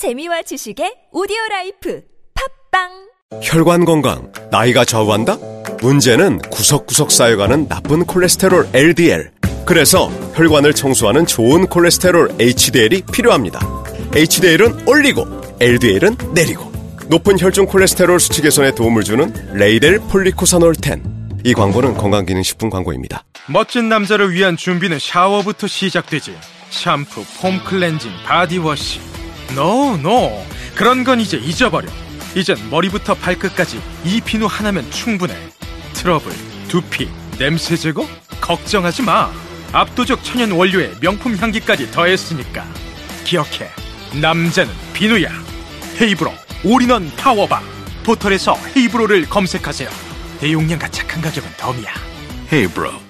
재미와 지식의 오디오 라이프 팟빵 혈관 건강, 나이가 좌우한다? 문제는 구석구석 쌓여가는 나쁜 콜레스테롤 LDL. 그래서 혈관을 청소하는 좋은 콜레스테롤 HDL이 필요합니다. HDL은 올리고, LDL은 내리고. 높은 혈중 콜레스테롤 수치 개선에 도움을 주는 레이델 폴리코사놀 10. 이 광고는 건강기능식품 광고입니다. 멋진 남자를 위한 준비는 샤워부터 시작되지. 샴푸, 폼 클렌징, 바디워시. No, no. 그런 건 이제 잊어버려. 이젠 머리부터 발끝까지 이 비누 하나면 충분해. 트러블, 두피, 냄새 제거? 걱정하지 마. 압도적 천연 원료에 명품 향기까지 더했으니까. 기억해. 남자는 비누야. 헤이브로 올인원 파워바. 포털에서 헤이브로를 검색하세요. 대용량과 착한 가격은 덤이야. 헤이브로.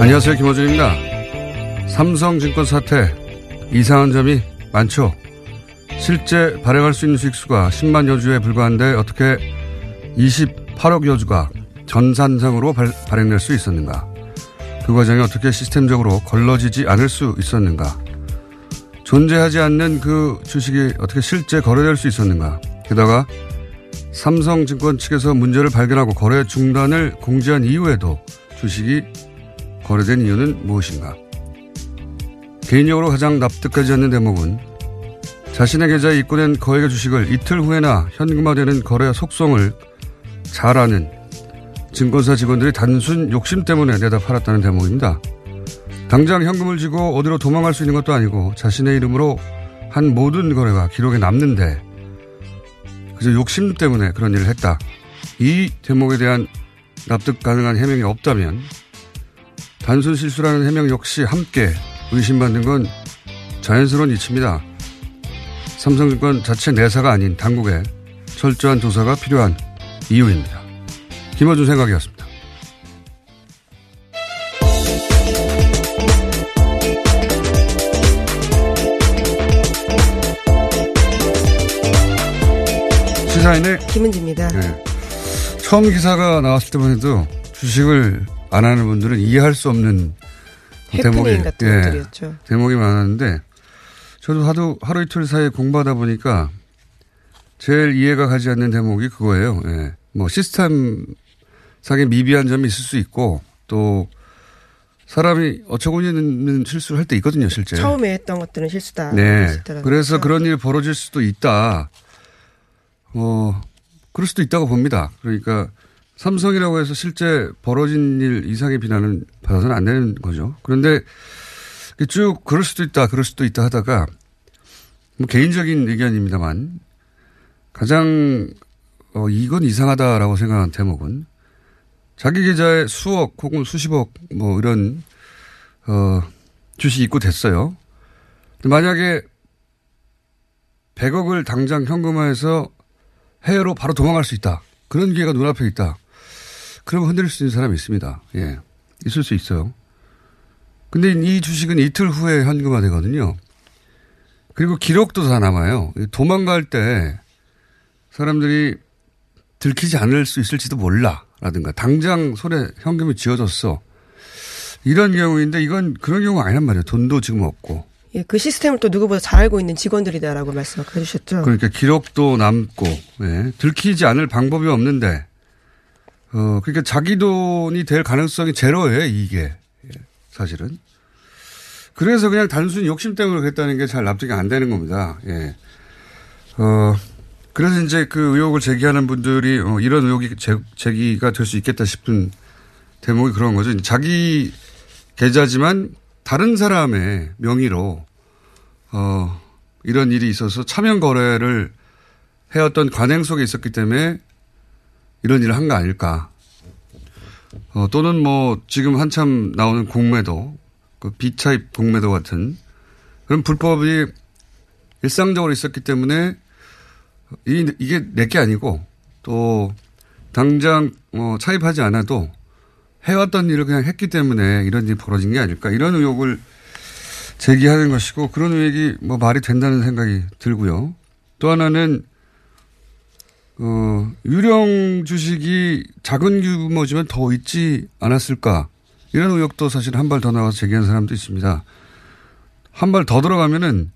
안녕하세요. 김호준입니다. 삼성증권 사태 이상한 점이 많죠. 실제 발행할 수 있는 수익수가 10만 여주에 불과한데 어떻게 28억 여주가 전산상으로 발, 발행될 수 있었는가? 그 과정이 어떻게 시스템적으로 걸러지지 않을 수 있었는가? 존재하지 않는 그 주식이 어떻게 실제 거래될 수 있었는가? 게다가 삼성증권 측에서 문제를 발견하고 거래 중단을 공지한 이후에도 주식이 거래된 이유는 무엇인가? 개인적으로 가장 납득하지 않는 대목은 자신의 계좌에 입고된 거액의 주식을 이틀 후에나 현금화되는 거래 속성을 잘 아는 증권사 직원들이 단순 욕심 때문에 내다 팔았다는 대목입니다. 당장 현금을 쥐고 어디로 도망갈 수 있는 것도 아니고 자신의 이름으로 한 모든 거래가 기록에 남는데 그저 욕심 때문에 그런 일을 했다. 이 대목에 대한 납득 가능한 해명이 없다면 단순 실수라는 해명 역시 함께 의심받는 건 자연스러운 이치입니다. 삼성증권 자체 내사가 아닌 당국의 철저한 조사가 필요한 이유입니다. 김어준 생각이었습니다. 시사인의 김은지입니다. 네. 처음 기사가 나왔을 때만 해도 주식을 안 하는 분들은 이해할 수 없는 해프닝 같은 예. 대목이 많았는데 저도 하도 하루 이틀 사이에 공부하다 보니까 제일 이해가 가지 않는 대목이 그거예요. 예. 뭐 시스템상의 미비한 점이 있을 수 있고 또 사람이 어처구니 없는 실수를 할 때 있거든요, 실제. 처음에 했던 것들은 실수다. 네. 그래서 거죠. 그런 일이 벌어질 수도 있다. 어, 그럴 수도 있다고 봅니다. 그러니까 삼성이라고 해서 실제 벌어진 일 이상의 비난은 받아서는 안 되는 거죠. 그런데 쭉 그럴 수도 있다, 그럴 수도 있다 하다가 뭐 개인적인 의견입니다만 가장 어, 이건 이상하다라고 생각한 대목은 자기 계좌에 수억 혹은 수십억 뭐 이런 어, 주식 입고 됐어요. 만약에 100억을 당장 현금화해서 해외로 바로 도망갈 수 있다. 그런 기회가 눈앞에 있다. 그러면 흔들릴 수 있는 사람이 있습니다. 예. 있을 수 있어요. 근데 이 주식은 이틀 후에 현금화 되거든요. 그리고 기록도 다 남아요. 도망갈 때 사람들이 들키지 않을 수 있을지도 몰라. 라든가 당장 손에 현금이 쥐어졌어. 이런 경우인데 이건 그런 경우가 아니란 말이에요. 돈도 지금 없고. 예, 그 시스템을 또 누구보다 잘 알고 있는 직원들이다라고 말씀해 주셨죠. 그러니까 기록도 남고 예, 들키지 않을 방법이 없는데 어 그러니까 자기 돈이 될 가능성이 제로예요 이게 예, 사실은. 그래서 그냥 단순히 욕심 때문에 그랬다는 게 잘 납득이 안 되는 겁니다. 예. 어 그래서 이제 그 의혹을 제기하는 분들이 어, 이런 의혹이 제, 제기가 될 수 있겠다 싶은 대목이 그런 거죠. 자기 계좌지만 다른 사람의 명의로 어, 이런 일이 있어서 차명 거래를 해왔던 관행 속에 있었기 때문에 이런 일을 한 거 아닐까. 어, 또는 뭐 지금 한참 나오는 공매도, 그 B타입 공매도 같은 그런 불법이 일상적으로 있었기 때문에 이, 이게 내게 아니고 또 당장 어, 차입하지 않아도 해왔던 일을 그냥 했기 때문에 이런 일이 벌어진 게 아닐까 이런 의혹을 제기하는 것이고 그런 의혹이 뭐 말이 된다는 생각이 들고요. 또 하나는 어, 유령 주식이 작은 규모지만 더 있지 않았을까 이런 의혹도 사실 한 발 더 나와서 제기한 사람도 있습니다. 한 발 더 들어가면은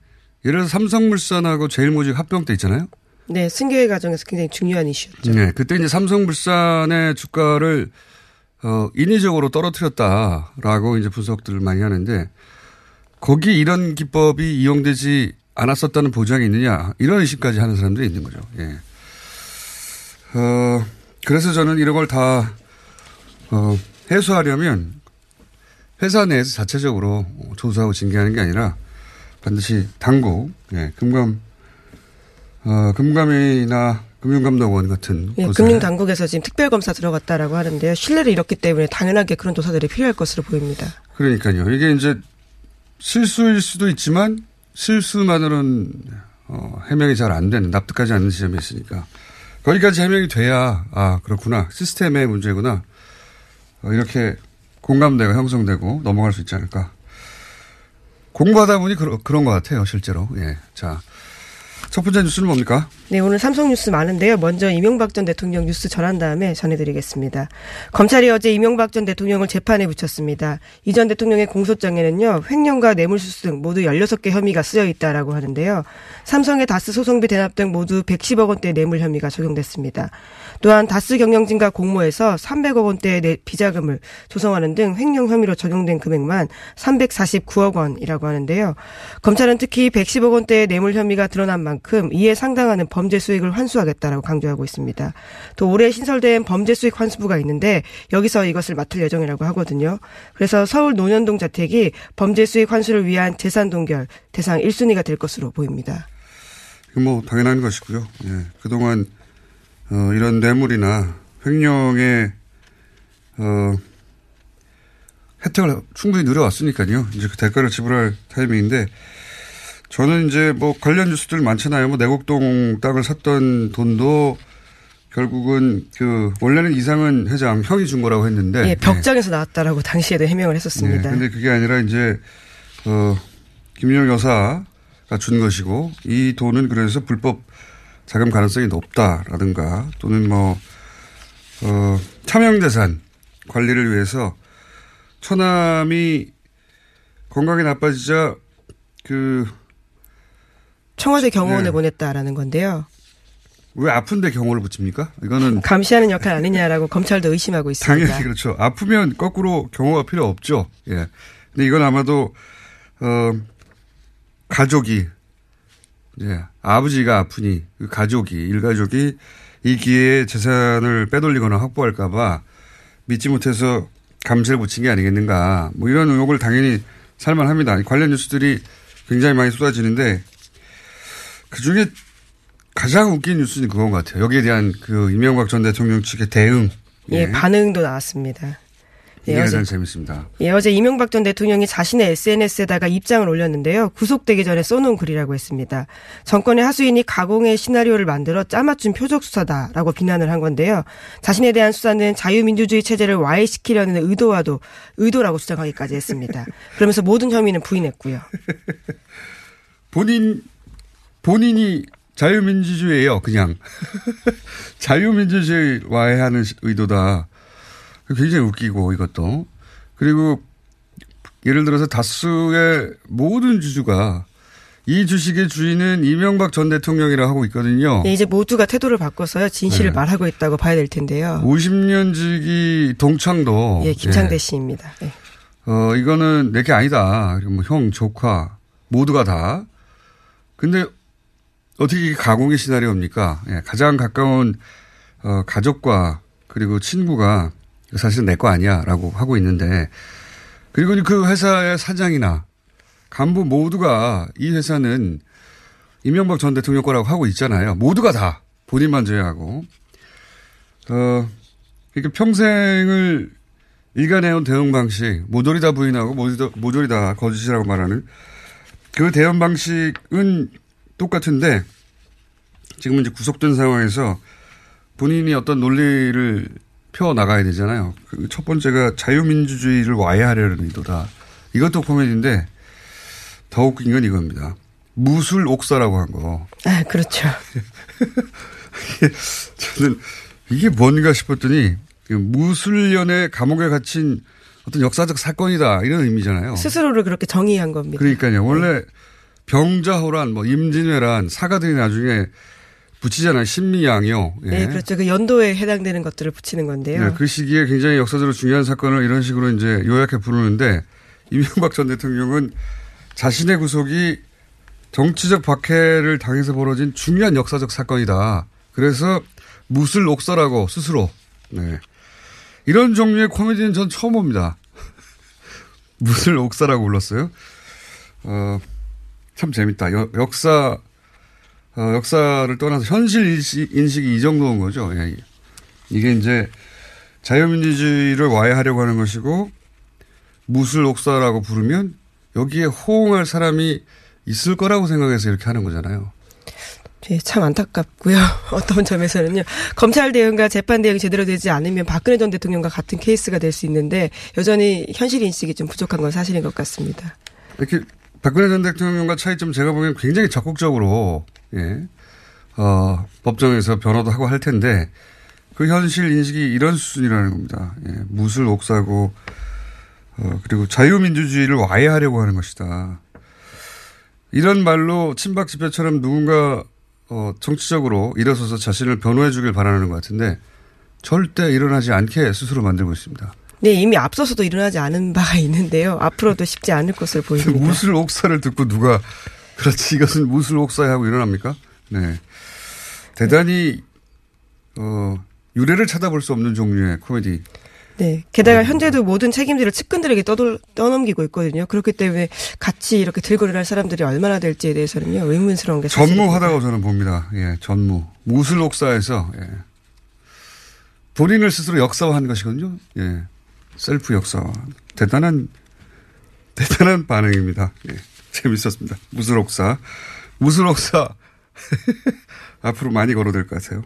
예를 들어서 삼성물산하고 제일모직 합병 때 있잖아요. 네, 승계의 과정에서 굉장히 중요한 이슈였죠. 네, 그때 이제 삼성물산의 주가를 어, 인위적으로 떨어뜨렸다라고 이제 분석들을 많이 하는데 거기 이런 기법이 이용되지 않았었다는 보장이 있느냐 이런 의식까지 하는 사람들이 있는 거죠. 예. 어, 그래서 저는 이런 걸다 어, 해소하려면 회사 내에서 자체적으로 조사하고 징계하는 게 아니라 반드시 당국, 예, 금감, 어, 금감이나 금융감독원 같은 예, 금융당국에서 지금 특별검사 들어갔다라고 하는데요. 신뢰를 잃었기 때문에 당연하게 그런 조사들이 필요할 것으로 보입니다. 그러니까요. 이게 이제 실수일 수도 있지만 실수만으로는 어, 해명이 잘 안 되는 납득하지 않는 지점이 있으니까 거기까지 해명이 돼야 아 그렇구나 시스템의 문제구나 어, 이렇게 공감대가 형성되고 넘어갈 수 있지 않을까 공부하다 보니 그러, 그런 것 같아요 실제로 예. 자 첫 번째 뉴스는 뭡니까? 네, 오늘 삼성 뉴스 많은데요. 먼저 이명박 전 대통령 뉴스 전한 다음에 전해드리겠습니다. 검찰이 어제 이명박 전 대통령을 재판에 붙였습니다. 이 전 대통령의 공소장에는요, 횡령과 뇌물수수 등 모두 16개 혐의가 쓰여 있다라고 하는데요. 삼성의 다스 소송비 대납 등 모두 110억 원대 뇌물 혐의가 적용됐습니다. 또한 다스 경영진과 공모해서 300억 원대의 비자금을 조성하는 등 횡령 혐의로 적용된 금액만 349억 원이라고 하는데요. 검찰은 특히 110억 원대의 뇌물 혐의가 드러난 만큼 이에 상당하는 범죄 수익을 환수하겠다라고 강조하고 있습니다. 또 올해 신설된 범죄 수익 환수부가 있는데 여기서 이것을 맡을 예정이라고 하거든요. 그래서 서울 논현동 자택이 범죄 수익 환수를 위한 재산 동결 대상 1순위가 될 것으로 보입니다. 뭐 당연한 것이고요. 예. 그동안 어, 이런 뇌물이나 횡령의 어, 혜택을 충분히 누려왔으니까요. 이제 그 대가를 지불할 타이밍인데 저는 이제 뭐 관련 뉴스들 많잖아요. 뭐 내곡동 땅을 샀던 돈도 결국은 그 원래는 이상은 회장 형이 준 거라고 했는데 예, 벽장에서 네. 나왔다라고 당시에도 해명을 했었습니다. 네, 근데 그게 아니라 이제 어 김용 여사가 준 것이고 이 돈은 그래서 불법 자금 가능성이 높다라든가 또는 뭐, 어, 차명재산 관리를 위해서 처남이 건강이 나빠지자 그 청와대 경호원에 네. 보냈다라는 건데요. 왜 아픈데 경호를 붙입니까? 이거는 감시하는 역할 아니냐라고 검찰도 의심하고 있습니다. 당연히 그렇죠. 아프면 거꾸로 경호가 필요 없죠. 예. 근데 이건 아마도 어 가족이 예. 아버지가 아프니 그 가족이 일가족이 이 기회에 재산을 빼돌리거나 확보할까봐 믿지 못해서 감시를 붙인 게 아니겠는가. 뭐 이런 의혹을 당연히 살만합니다. 관련 뉴스들이 굉장히 많이 쏟아지는데 그 중에 가장 웃긴 뉴스는 그건 것 같아요. 여기에 대한 그 이명박 전 대통령 측의 대응. 예, 예 반응도 나왔습니다. 예, 이게 가장 재밌습니다. 예, 어제 이명박 전 대통령이 자신의 SNS에다가 입장을 올렸는데요. 구속되기 전에 써놓은 글이라고 했습니다. 정권의 하수인이 가공의 시나리오를 만들어 짜맞춘 표적 수사다라고 비난을 한 건데요. 자신에 대한 수사는 자유민주주의 체제를 와해시키려는 의도와도 의도라고 주장하기까지 했습니다. 그러면서 모든 혐의는 부인했고요. 본인 본인이 자유민주주의예요, 그냥. 자유민주주의 와해하는 의도다. 굉장히 웃기고 이것도. 그리고 예를 들어서 다수의 모든 주주가 이 주식의 주인은 이명박 전 대통령이라 하고 있거든요. 네, 이제 모두가 태도를 바꿔서요 진실을 네. 말하고 있다고 봐야 될 텐데요. 50년 지기 동창도 예, 김창대 예. 씨입니다. 네. 어 이거는 내게 아니다. 그리고 뭐 형, 조카 모두가 다. 근데 어떻게 이게 가공의 시나리오입니까? 예, 가장 가까운 어, 가족과 그리고 친구가 이거 사실은 내 거 아니야 라고 하고 있는데 그리고 그 회사의 사장이나 간부 모두가 이 회사는 이명박 전 대통령 거라고 하고 있잖아요. 모두가 다 본인만 제외하고 어 이렇게 평생을 일관해온 대응 방식 모조리 다 부인하고 모조리, 모조리 다 거짓이라고 말하는 그 대응 방식은 똑같은데 지금 이제 구속된 상황에서 본인이 어떤 논리를 펴 나가야 되잖아요. 그첫 번째가 자유민주주의를 와해하려는 의도다. 이것도 코미디인데 더 웃긴 건 이겁니다. 무술 옥사라고 한 거. 아, 그렇죠. 저는 이게 뭔가 싶었더니 그 무술년에 감옥에 갇힌 어떤 역사적 사건이다 이런 의미잖아요. 스스로를 그렇게 정의한 겁니다. 그러니까요. 원래 병자호란, 뭐 임진왜란 사가들이 나중에 붙이잖아요. 신미양요. 예. 네, 그렇죠. 그 연도에 해당되는 것들을 붙이는 건데요. 네, 그 시기에 굉장히 역사적으로 중요한 사건을 이런 식으로 이제 요약해 부르는데 이명박 전 대통령은 자신의 구속이 정치적 박해를 당해서 벌어진 중요한 역사적 사건이다. 그래서 무술 옥사라고 스스로. 네. 이런 종류의 코미디는 전 처음 봅니다. 무술 옥사라고 불렀어요. 어, 참 재밌다. 여- 역사, 어, 역사를 떠나서 현실 인식, 인식 이 이 정도인 거죠. 예. 이게 이제 자유민주주의를 와해하려고 하는 것이고 무술 옥사라고 부르면 여기에 호응할 사람이 있을 거라고 생각해서 이렇게 하는 거잖아요. 예, 참 안타깝고요. 어떤 점에서는요. 검찰 대응과 재판 대응이 제대로 되지 않으면 박근혜 전 대통령과 같은 케이스가 될 수 있는데 여전히 현실 인식이 좀 부족한 건 사실인 것 같습니다. 이렇게 박근혜 전 대통령과 차이점 제가 보기엔 굉장히 적극적으로 예. 어, 법정에서 변호도 하고 할 텐데 그 현실 인식이 이런 수준이라는 겁니다. 예. 무술 옥사고 어, 그리고 자유민주주의를 와해하려고 하는 것이다. 이런 말로 친박 집회처럼 누군가 어, 정치적으로 일어서서 자신을 변호해 주길 바라는 것 같은데 절대 일어나지 않게 스스로 만들고 있습니다. 네, 이미 앞서서도 일어나지 않은 바가 있는데요. 앞으로도 쉽지 않을 것으로 보입니다. 무술 옥사를 듣고 누가 그렇지 이것은 무술 옥사야 하고 일어납니까? 네. 대단히 어 유래를 찾아볼 수 없는 종류의 코미디. 네. 게다가 현재도 모든 책임들을 측근들에게 떠돌, 떠넘기고 있거든요. 그렇기 때문에 같이 이렇게 들고 일어날 사람들이 얼마나 될지에 대해서는요. 의문스러운 게. 전무하다고 저는 봅니다. 예, 전무. 무술 옥사에서 예. 본인을 스스로 역사화한 것이거든요. 예. 셀프 역사화. 대단한 대단한 반응입니다. 예. 재밌었습니다. 무술 옥사. 무술 옥사. 앞으로 많이 걸어될 것 같아요.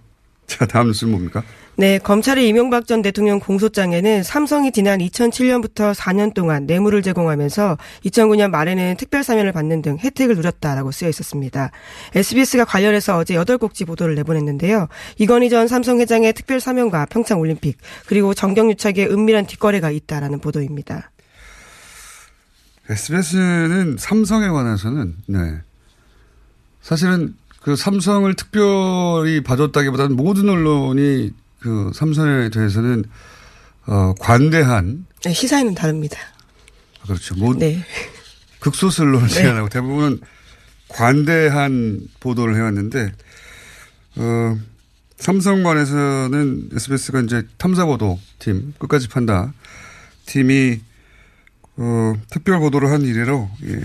자, 다음 뉴스는 뭡니까? 네, 검찰의 이명박 전 대통령 공소장에는 삼성이 지난 2007년부터 4년 동안 뇌물을 제공하면서 2009년 말에는 특별 사면을 받는 등 혜택을 누렸다라고 쓰여 있었습니다. SBS가 관련해서 어제 8곡지 보도를 내보냈는데요. 이건희 전 삼성 회장의 특별 사면과 평창 올림픽 그리고 정경유착의 은밀한 뒷거래가 있다라는 보도입니다. SBS는 삼성에 관해서는 네. 사실은 그 삼성을 특별히 봐줬다기보다는 모든 언론이 그 삼성에 대해서는 어 관대한 네, 시사에는 다릅니다. 아, 그렇죠. 뭐 네. 극소수 언론을 네. 제한하고 대부분 관대한 보도를 해왔는데 어 삼성관에서는 SBS가 이제 탐사보도 팀 끝까지 판다 팀이 어 특별 보도를 한 이래로 예.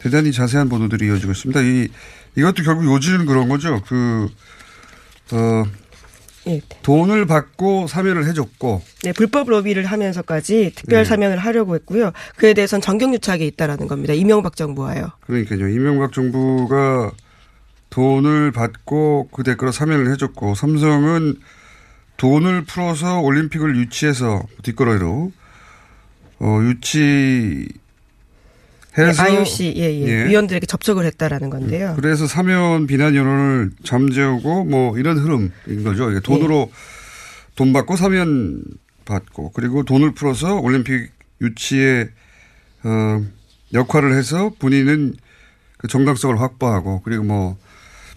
대단히 자세한 보도들이 이어지고 있습니다. 이 이것도 결국 요지는 그런 거죠. 그 어, 예. 돈을 받고 사면을 해줬고 네, 불법 로비를 하면서까지 특별 네. 사면을 하려고 했고요. 그에 대해서는 정경유착에 있다라는 겁니다. 이명박 정부와요. 그러니까요. 이명박 정부가 돈을 받고 그 대가로 사면을 해줬고 삼성은 돈을 풀어서 올림픽을 유치해서 뒷거래로 어, 유치 해서 IOC 예, 예. 예. 위원들에게 접촉을 했다라는 건데요. 그래서 사면 비난 여론을 잠재우고 뭐 이런 흐름인 거죠. 이게 돈으로 돈 받고 사면 받고 그리고 돈을 풀어서 올림픽 유치에 어, 역할을 해서 본인은 그 정당성을 확보하고 그리고 뭐,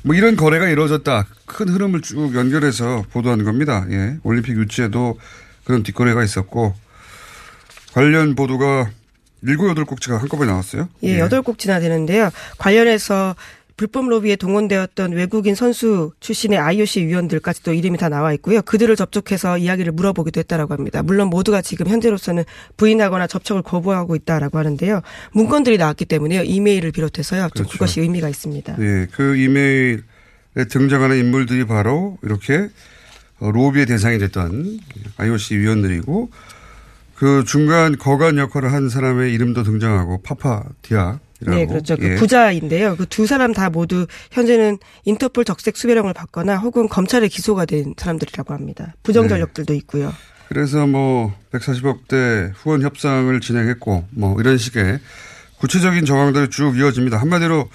뭐 이런 거래가 이루어졌다. 큰 흐름을 쭉 연결해서 보도하는 겁니다. 예. 올림픽 유치에도 그런 뒷거래가 있었고 관련 보도가 일곱 여덟 꼭지가 한꺼번에 나왔어요. 예, 여덟 꼭지나 되는데요. 관련해서 불법 로비에 동원되었던 외국인 선수 출신의 IOC 위원들까지도 이름이 다 나와 있고요. 그들을 접촉해서 이야기를 물어보기도 했다라고 합니다. 물론 모두가 지금 현재로서는 부인하거나 접촉을 거부하고 있다라고 하는데요. 문건들이 나왔기 때문에요. 이메일을 비롯해서요. 그렇죠. 그것이 의미가 있습니다. 예, 그 이메일에 등장하는 인물들이 바로 이렇게 어, 로비의 대상이 됐던 IOC 위원들이고 그 중간 거간 역할을 한 사람의 이름도 등장하고 파파디아 네, 그렇죠. 그 부자인데요. 그 두 사람 다 모두 현재는 인터폴 적색 수배령을 받거나 혹은 검찰에 기소가 된 사람들이라고 합니다. 부정 전력들도 있고요. 그래서 뭐 140억대 후원 협상을 진행했고 뭐 이런 식의 구체적인 정황들이 쭉 이어집니다. 한마디로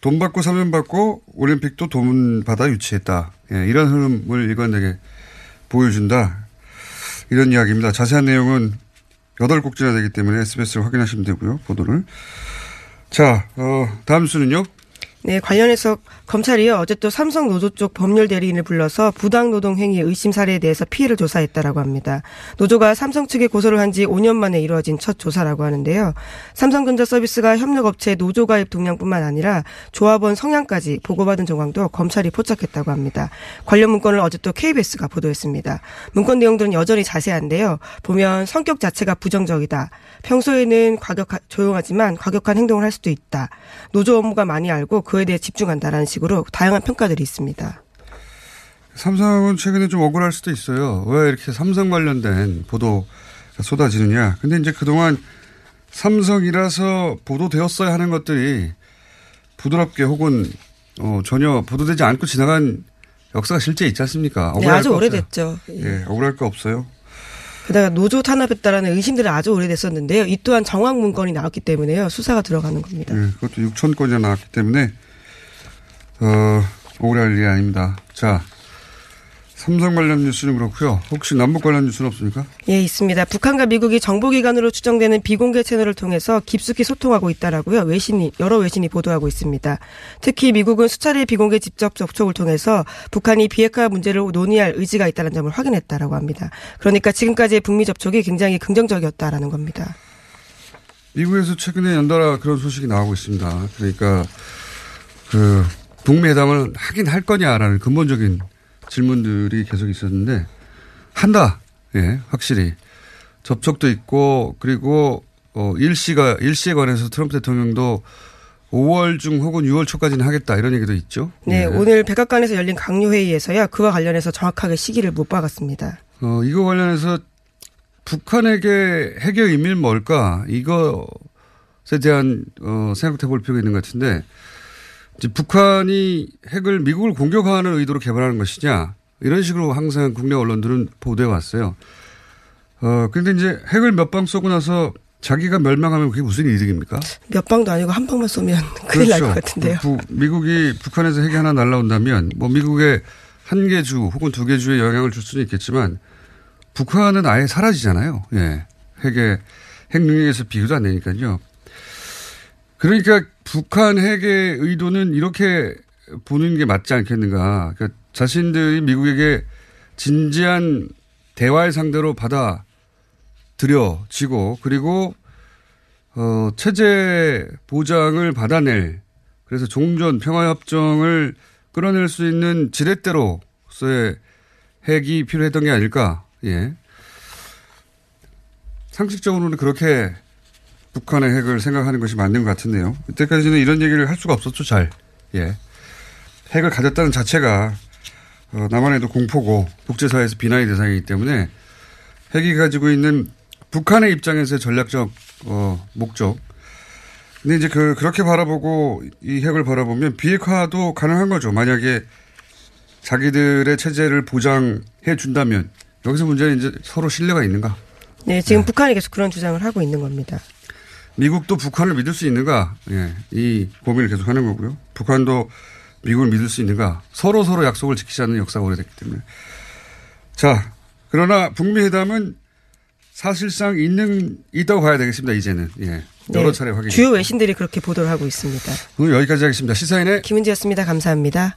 돈 받고 사면 받고 올림픽도 돈 받아 유치했다. 예, 이런 흐름을 일관되게 보여준다. 이런 이야기입니다. 자세한 내용은 여덟 곡지나 되기 때문에 SBS를 확인하시면 되고요. 보도를. 자, 어, 다음 수는요. 네, 관련해서 검찰이요 어제 또 삼성 노조 쪽 법률 대리인을 불러서 부당 노동 행위 의심 사례에 대해서 피해를 조사했다라고 합니다. 노조가 삼성 측에 고소를 한 지 5년 만에 이루어진 첫 조사라고 하는데요. 삼성전자 서비스가 협력업체 노조 가입 동향뿐만 아니라 조합원 성향까지 보고받은 정황도 검찰이 포착했다고 합니다. 관련 문건을 어제 또 KBS가 보도했습니다. 문건 내용들은 여전히 자세한데요. 보면 성격 자체가 부정적이다. 평소에는 과격 조용하지만 과격한 행동을 할 수도 있다. 노조 업무가 많이 알고 그에 대해 집중한다라는 식으로 다양한 평가들이 있습니다. 삼성은 최근에 좀 억울할 수도 있어요. 왜 이렇게 삼성 관련된 보도가 쏟아지느냐. 근데 이제 그동안 삼성이라서 보도되었어야 하는 것들이 부드럽게 혹은 어, 전혀 보도되지 않고 지나간 역사가 실제 있지 않습니까? 네, 아주 오래됐죠. 예. 예, 억울할 거 없어요. 게다가 노조 탄압했다라는 의심들이 아주 오래됐었는데요. 이 또한 정황 문건이 나왔기 때문에요. 수사가 들어가는 겁니다. 네, 그것도 6천 건이나 나왔기 때문에 어, 억울할 일이 아닙니다. 자, 삼성 관련 뉴스는 그렇고요. 혹시 남북 관련 뉴스는 없습니까? 예, 있습니다. 북한과 미국이 정보기관으로 추정되는 비공개 채널을 통해서 깊숙이 소통하고 있다라고요. 외신이 여러 외신이 보도하고 있습니다. 특히 미국은 수차례 비공개 직접 접촉을 통해서 북한이 비핵화 문제를 논의할 의지가 있다는 점을 확인했다라고 합니다. 그러니까 지금까지의 북미 접촉이 굉장히 긍정적이었다라는 겁니다. 미국에서 최근에 연달아 그런 소식이 나오고 있습니다. 그러니까 그 북미 회담을 하긴 할 거냐라는 근본적인 질문들이 계속 있었는데 한다. 예, 확실히 접촉도 있고 그리고 어 일시가 일시에 관해서 트럼프 대통령도 5월 중 혹은 6월 초까지는 하겠다 이런 얘기도 있죠. 네, 예. 오늘 백악관에서 열린 강요 회의에서야 그와 관련해서 정확하게 시기를 못 박았습니다. 어 이거 관련해서 북한에게 핵의 의미는 뭘까? 이것에 대한 어 생각해 볼 필요가 있는 것 같은데 북한이 핵을 미국을 공격하는 의도로 개발하는 것이냐 이런 식으로 항상 국내 언론들은 보도해 왔어요. 어 근데 이제 핵을 몇 방 쏘고 나서 자기가 멸망하면 그게 무슨 이득입니까? 몇 방도 아니고 한 방만 쏘면 큰일 그렇죠. 날것 같은데요. 부, 미국이 북한에서 핵이 하나 날라온다면 뭐 미국의 한 개 주 혹은 두 개 주에 영향을 줄 수는 있겠지만 북한은 아예 사라지잖아요. 예. 핵의 핵 능력에서 비교도 안 되니까요. 그러니까 북한 핵의 의도는 이렇게 보는 게 맞지 않겠는가. 그러니까 자신들이 미국에게 진지한 대화의 상대로 받아들여지고 그리고 어, 체제 보장을 받아낼 그래서 종전 평화협정을 끌어낼 수 있는 지렛대로서의 핵이 필요했던 게 아닐까. 예. 상식적으로는 그렇게 북한의 핵을 생각하는 것이 맞는 것 같은데요. 이때까지는 이런 얘기를 할 수가 없었죠, 잘. 예. 핵을 가졌다는 자체가 어, 남한에도 공포고 국제사회에서 비난의 대상이기 때문에 핵이 가지고 있는 북한의 입장에서의 전략적 어, 목적. 근데 이제 그 그렇게 바라보고 이 핵을 바라보면 비핵화도 가능한 거죠. 만약에 자기들의 체제를 보장해 준다면 여기서 문제는 이제 서로 신뢰가 있는가? 네, 지금 네. 북한이 계속 그런 주장을 하고 있는 겁니다. 미국도 북한을 믿을 수 있는가? 예, 이 고민을 계속 하는 거고요. 북한도 미국을 믿을 수 있는가? 서로 서로 약속을 지키지 않는 역사가 오래됐기 때문에. 자, 그러나 북미 회담은 사실상 있는, 있다고 봐야 되겠습니다, 이제는. 예. 여러 네. 차례 확인. 주요 외신들이 그렇게 보도를 하고 있습니다. 오늘 여기까지 하겠습니다. 시사인의 김은지였습니다. 감사합니다.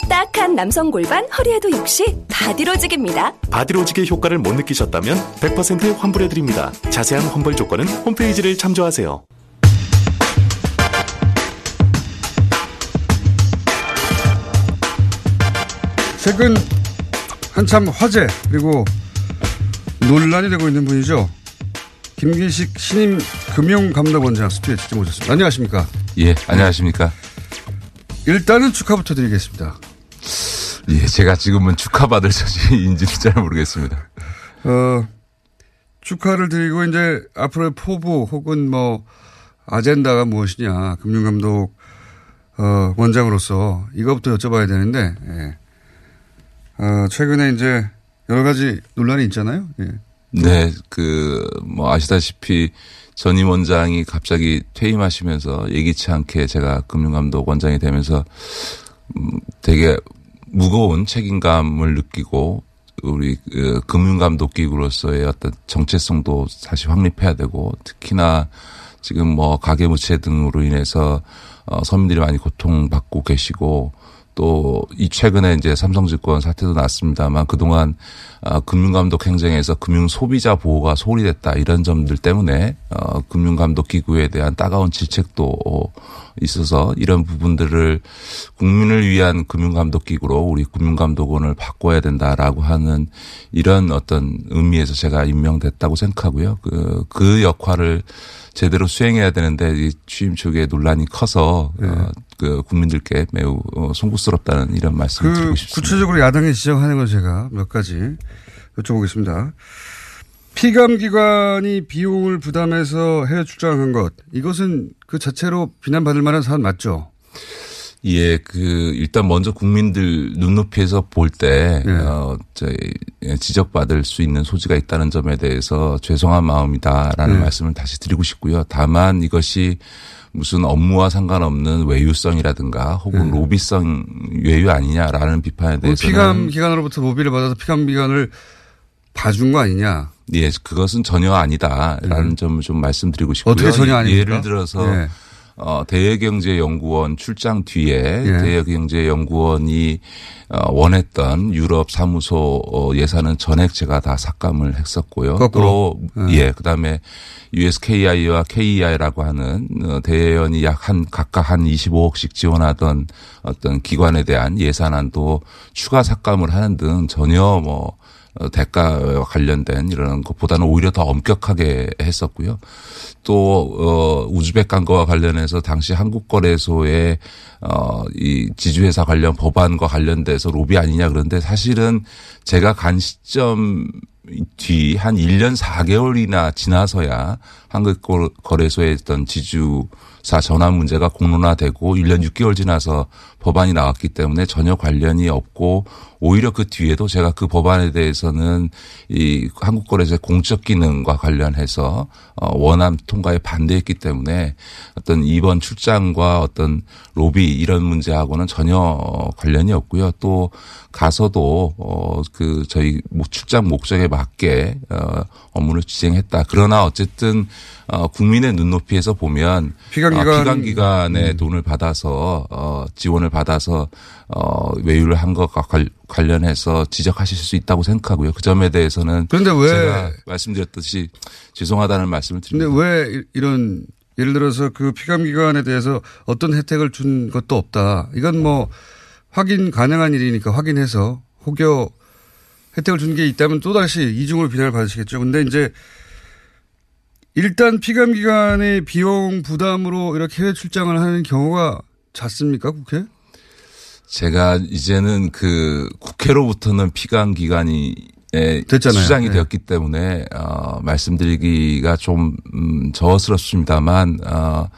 삐딱한 남성 골반 허리에도 역시 바디로직입니다. 바디로직의 효과를 못 느끼셨다면 100% 환불해드립니다. 자세한 환불 조건은 홈페이지를 참조하세요. 최근 한참 화제 그리고 논란이 되고 있는 분이죠. 김기식 신임 금융감독원장 스튜디오에 직접 모셨습니다. 안녕하십니까? 예, 안녕하십니까? 일단은 축하부터 드리겠습니다. 예, 제가 지금은 축하받을 처지인지는 잘 모르겠습니다. 어, 축하를 드리고 이제 앞으로의 포부 혹은 뭐 아젠다가 무엇이냐 금융감독 어, 원장으로서 이것부터 여쭤봐야 되는데 예. 어, 최근에 이제 여러 가지 논란이 있잖아요. 예. 네, 그 뭐 아시다시피 전임 원장이 갑자기 퇴임하시면서 예기치 않게 제가 금융감독 원장이 되면서 음 되게 무거운 책임감을 느끼고 우리 그 금융감독 기구로서의 어떤 정체성도 다시 확립해야 되고 특히나 지금 뭐 가계부채 등으로 인해서 어 서민들이 많이 고통받고 계시고 또 이 최근에 이제 삼성증권 사태도 났습니다만 그동안 어, 금융감독 행정에서 금융 소비자 보호가 소홀히 됐다 이런 점들 때문에 어, 금융감독 기구에 대한 따가운 질책도 있어서 이런 부분들을 국민을 위한 금융감독 기구로 우리 금융감독원을 바꿔야 된다라고 하는 이런 어떤 의미에서 제가 임명됐다고 생각하고요. 그, 그 역할을 제대로 수행해야 되는데 이 취임 초기에 논란이 커서 네. 어, 그 국민들께 매우 어, 송구스럽다는 이런 말씀을 그 드리고 싶습니다. 구체적으로 야당이 지적하는 건 제가 몇 가지 여쭤보겠습니다. 피감기관이 비용을 부담해서 해외 출장한 것 이것은 그 자체로 비난받을 만한 사안 맞죠? 예, 그 일단 먼저 국민들 눈높이에서 볼때 네. 어, 저희 지적받을 수 있는 소지가 있다는 점에 대해서 죄송한 마음이다라는 네. 말씀을 다시 드리고 싶고요. 다만 이것이 무슨 업무와 상관없는 외유성이라든가 혹은 네. 로비성 외유 아니냐라는 비판에 대해서 피감 기관으로부터 로비를 받아서 피감 기관을 봐준 거 아니냐? 예, 그것은 전혀 아니다라는 네. 점을 좀 말씀드리고 싶고요. 어떻게 전혀 아닙니까? 예를 들어서 네. 어, 대외경제연구원 출장 뒤에 예. 대외경제연구원이 어, 원했던 유럽 사무소 어, 예산은 전액 제가 다 삭감을 했었고요. 거꾸로. 또 예. 예, 그다음에 USKI와 KEI라고 하는 어, 대회원이 약 한 각각 한 25억씩 지원하던 어떤 기관에 대한 예산안도 추가 삭감을 하는 등 전혀 뭐 어, 대가와 관련된 이런 것보다는 오히려 더 엄격하게 했었고요. 또, 어, 우즈벡 간거와 관련해서 당시 한국거래소의 어, 이 지주회사 관련 법안과 관련돼서 로비 아니냐 그런데 사실은 제가 간 시점 뒤한 1년 4개월이나 지나서야 한국거래소에 있던 지주사 전환 문제가 공론화되고 1년 6개월 지나서 법안이 나왔기 때문에 전혀 관련이 없고 오히려 그 뒤에도 제가 그 법안에 대해서는 이 한국거래소의 공적 기능과 관련해서 어 원안 통과에 반대했기 때문에 어떤 이번 출장과 어떤 로비 이런 문제하고는 전혀 관련이 없고요. 또 가서도 어그 저희 출장 목적에 맞게 어 업무를 진행했다. 그러나 어쨌든 어 국민의 눈높이에서 보면 피감기관 어, 피감기관의 음. 돈을 받아서 어 지원을 받아서 어 외유를 한 것과 관련해서 지적하실 수 있다고 생각하고요. 그 점에 대해서는 그런데 왜 제가 말씀드렸듯이 죄송하다는 말씀을 드립니다. 근데 왜 이런 예를 들어서 그 피감 기관에 대해서 어떤 혜택을 준 것도 없다. 이건 뭐 확인 가능한 일이니까 확인해서 혹여 혜택을 준 게 있다면 또 다시 이중으로 비난을 받으시겠죠. 근데 이제 일단 피감 기관의 비용 부담으로 이렇게 해외 출장을 하는 경우가 잦습니까, 국회? 제가 이제는 그 국회로부터는 피감 기관이 됐잖아요. 수장이 네. 되었기 때문에 어 말씀드리기가 좀 음, 저스럽습니다만 어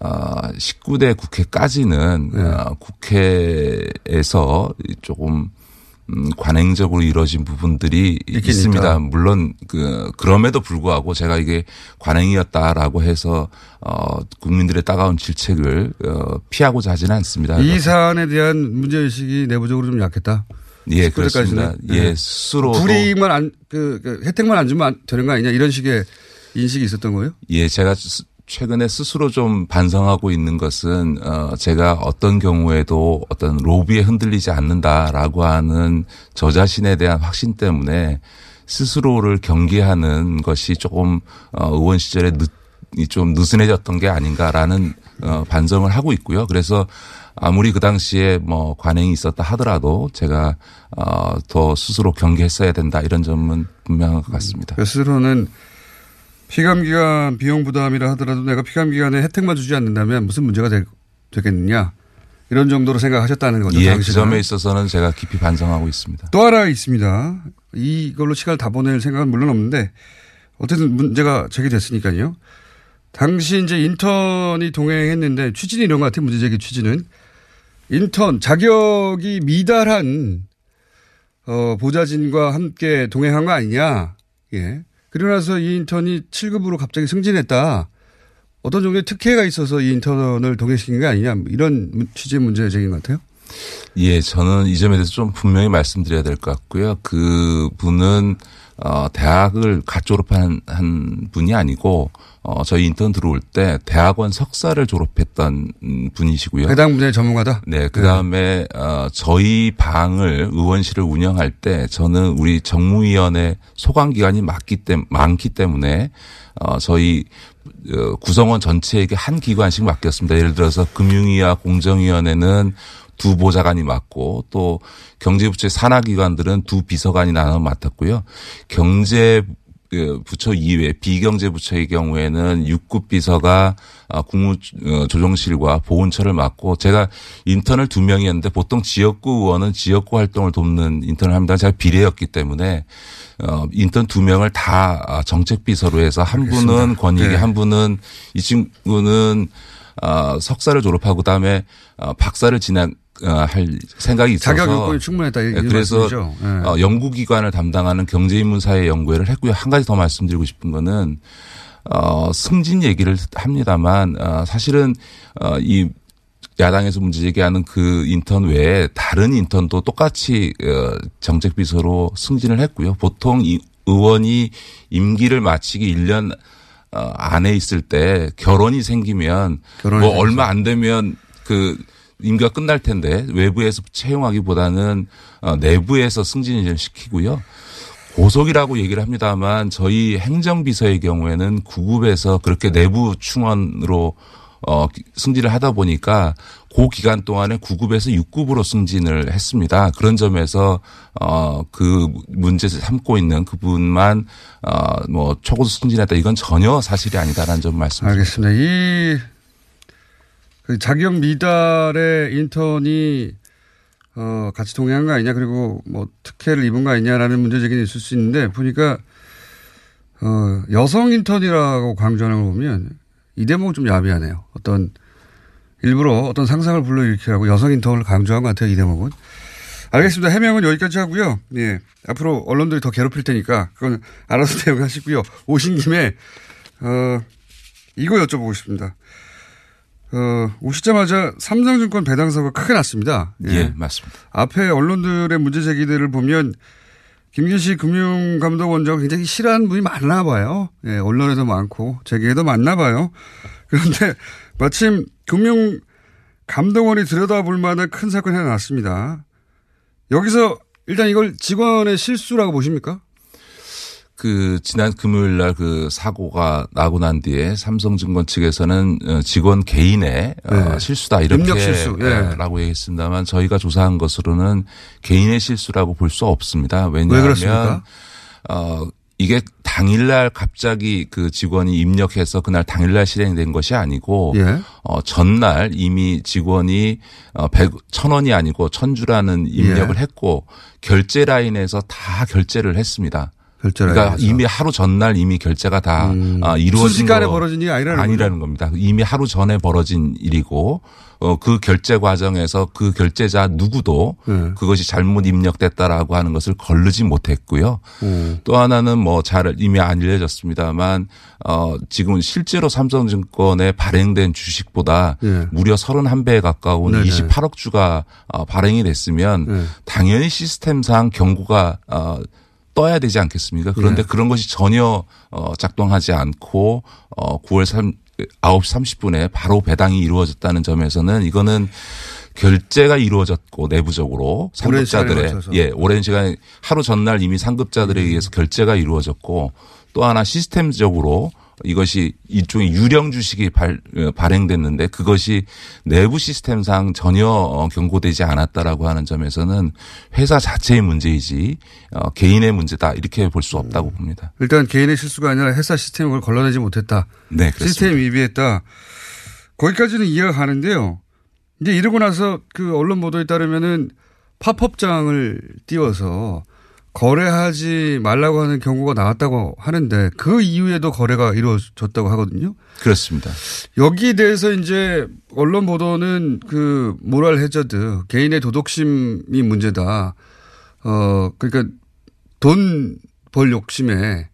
어, 19대 국회까지는 네. 어, 국회에서 조금 음, 관행적으로 이루어진 부분들이 있긴 있습니다. 있다. 물론 그 그럼에도 불구하고 제가 이게 관행이었다라고 해서 어 국민들의 따가운 질책을 어 피하고자 하지는 않습니다. 이 사안에 대한 문제 의식이 내부적으로 좀 약했다. 예, 19대 그렇습니다. 까지는. 예, 네. 스스로도 불이익만 안, 그, 그 혜택만 안 주면 안 되는 거 아니냐 이런 식의 인식이 있었던 거예요? 예, 제가 스- 최근에 스스로 좀 반성하고 있는 것은 어 제가 어떤 경우에도 어떤 로비에 흔들리지 않는다라고 하는 저 자신에 대한 확신 때문에 스스로를 경계하는 것이 조금 어 의원 시절에 늦, 이좀 느슨해졌던 게 아닌가라는 어 반성을 하고 있고요. 그래서 아무리 그 당시에 뭐 관행이 있었다 하더라도 제가 어더 스스로 경계했어야 된다 이런 점은 분명한 것 같습니다. 그 스스로는 피감기관 비용 부담이라 하더라도 내가 피감기관에 혜택만 주지 않는다면 무슨 문제가 될, 되겠느냐 이런 정도로 생각하셨다는 거죠. 예, 그. 점에 있어서는 제가 깊이 반성하고 있습니다. 또 하나 있습니다. 이걸로 시간을 다 보낼 생각은 물론 없는데 어쨌든 문제가 제기됐으니까요. 당시 이제 인턴이 동행했는데 취지는 이런 것 같아요. 문제 제기 취지는 인턴 자격이 미달한 어, 보좌진과 함께 동행한 거 아니냐. 예. 그러고 나서 이 인턴이 7급으로 갑자기 승진했다. 어떤 종류의 특혜가 있어서 이 인턴을 동행시킨 게 아니냐. 이런 취지의 문제 제기인 것 같아요. 예, 저는 이 점에 대해서 좀 분명히 말씀드려야 될 것 같고요. 그 분은 어 대학을 갓 졸업한 한 분이 아니고 어 저희 인턴 들어올 때 대학원 석사를 졸업했던 음, 분이시고요. 해당 분야의 전문가다? 네, 그 다음에, 어, 저희 방을, 의원실을 운영할 때 저는 우리 정무위원회 소관 기관이 많기, 때, 많기 때문에, 어, 저희, 어, 구성원 전체에게 한 기관씩 맡겼습니다. 예를 들어서 금융위와 공정위원회는 두 보좌관이 맡고 또 경제부처의 산하기관들은 두 비서관이 나눠 맡았고요. 경제 그 부처 이외 비경제 부처의 경우에는 6급 비서가 아, 국무조정실과 보훈처를 맡고 제가 인턴을 두 명이었는데 보통 지역구 의원은 지역구 활동을 돕는 인턴을 합니다. 제가 비례였기 때문에 어, 인턴 두 명을 다 아, 정책 비서로 해서 한 알겠습니다. 분은 권익위 네. 한 분은 이 친구는 아, 석사를 졸업하고 그다음에 아, 박사를 진학 아, 할 생각이 있어서 자격 요건이 충분했다. 이- 네, 이 그래서. 네. 어, 연구기관을 담당하는 경제인문사회 연구회를 했고요. 한 가지 더 말씀드리고 싶은 거는 어, 승진 얘기를 합니다만 어, 사실은 어, 이 야당에서 문제 제기하는 그 인턴 외에 다른 인턴도 똑같이 어, 정책 비서로 승진을 했고요. 보통 이 의원이 임기를 마치기 1년 어, 안에 있을 때 결혼이 생기면 결혼이 뭐 얼마 안 되면 그 임기가 끝날 텐데 외부에서 채용하기보다는 어, 내부에서 승진을 시키고요. 고속이라고 얘기를 합니다만 저희 행정비서의 경우에는 구급에서 그렇게 내부 충원으로 어 승진을 하다 보니까 그 기간 동안에 9급에서 6급으로 승진을 했습니다. 그런 점에서 어 그 문제를 삼고 있는 그분만 어 뭐 초고속 승진했다 이건 전혀 사실이 아니다라는 점 말씀드립니다. 알겠습니다. 이그 자격 미달의 인턴이 어, 같이 동의한 거 아니냐, 그리고 뭐 특혜를 입은 거 아니냐라는 문제 제기는 있을 수 있는데, 보니까, 어, 여성 인턴이라고 강조하는 걸 보면 이 대목은 좀 야비하네요. 어떤, 일부러 어떤 상상을 불러일으키라고 여성 인턴을 강조한 것 같아요, 이 대목은. 알겠습니다. 해명은 여기까지 하고요. 예. 앞으로 언론들이 더 괴롭힐 테니까 그건 알아서 대응하시고요. 오신 김에, 어, 이거 여쭤보고 싶습니다. 어, 오시자마자 삼성증권 배당 사고가 크게 났습니다. 예, 맞습니다. 앞에 언론들의 문제 제기들을 보면 김기시 금융감독원장 굉장히 싫어하는 분이 많나 봐요. 예, 언론에도 많고 제기에도 많나 봐요. 그런데 마침 금융감독원이 들여다볼 만한 큰 사건이 하나 났습니다. 여기서 일단 이걸 직원의 실수라고 보십니까? 그 지난 금요일 날 그 사고가 나고 난 뒤에 삼성증권 측에서는 어, 직원 개인의 어, 네. 실수다 이렇게 실수. 예. 라고 얘기했습니다만 저희가 조사한 것으로는 개인의 실수라고 볼 수 없습니다. 왜 왜냐하면? 어 이게 당일날 갑자기 그 직원이 입력해서 그날 당일날 실행된 것이 아니고 예. 어 전날 이미 직원이 어 100, 천 원이 아니고 천 주라는 입력을 예. 했고 결제 라인에서 다 결제를 했습니다. 결제 그러니까. 음. 이미 하루 전날 이미 결제가 다 아, 이루어진 순식간에 거 벌어진 일이 아니라는 아니라는 겁니다. 이미 하루 전에 벌어진 일이고 어, 그 결제 과정에서 그 결제자 누구도 네. 그것이 잘못 입력됐다라고 하는 것을 걸르지 못했고요. 음. 또 하나는 뭐 잘 이미 알려졌습니다만 어 지금 실제로 삼성증권에 발행된 주식보다 예. 무려 31배에 가까운 네네. 28억 주가 어, 발행이 됐으면 네. 당연히 시스템상 경고가 어 떠야 되지 않겠습니까? 그런데 네. 그런 것이 전혀 어 작동하지 않고 어 9월 3 9시 30분에 바로 배당이 이루어졌다는 점에서는 이거는 결제가 이루어졌고 내부적으로 오랜 상급자들의 맞춰서. 예 오랜 시간에 하루 전날 이미 상급자들에 의해서 결제가 이루어졌고 또 하나 시스템적으로 이것이 일종의 유령 주식이 발, 어, 발행됐는데 그것이 내부 시스템상 전혀 어, 경고되지 않았다라고 하는 점에서는 회사 자체의 문제이지 어, 개인의 문제다 이렇게 볼 수 없다고 봅니다. 일단 개인의 실수가 아니라 회사 시스템을 그걸 걸러내지 못했다. 네, 그렇습니다. 시스템 위비했다. 거기까지는 이해가 가는데요. 이제 이러고 나서 그 언론 보도에 따르면은 팝업장을 띄워서 거래하지 말라고 하는 경고가 나왔다고 하는데 그 이후에도 거래가 이루어졌다고 하거든요. 그렇습니다. 여기에 대해서 이제 언론 보도는 그 모랄 해저드 개인의 도덕심이 문제다. 어 그러니까 돈 벌 욕심에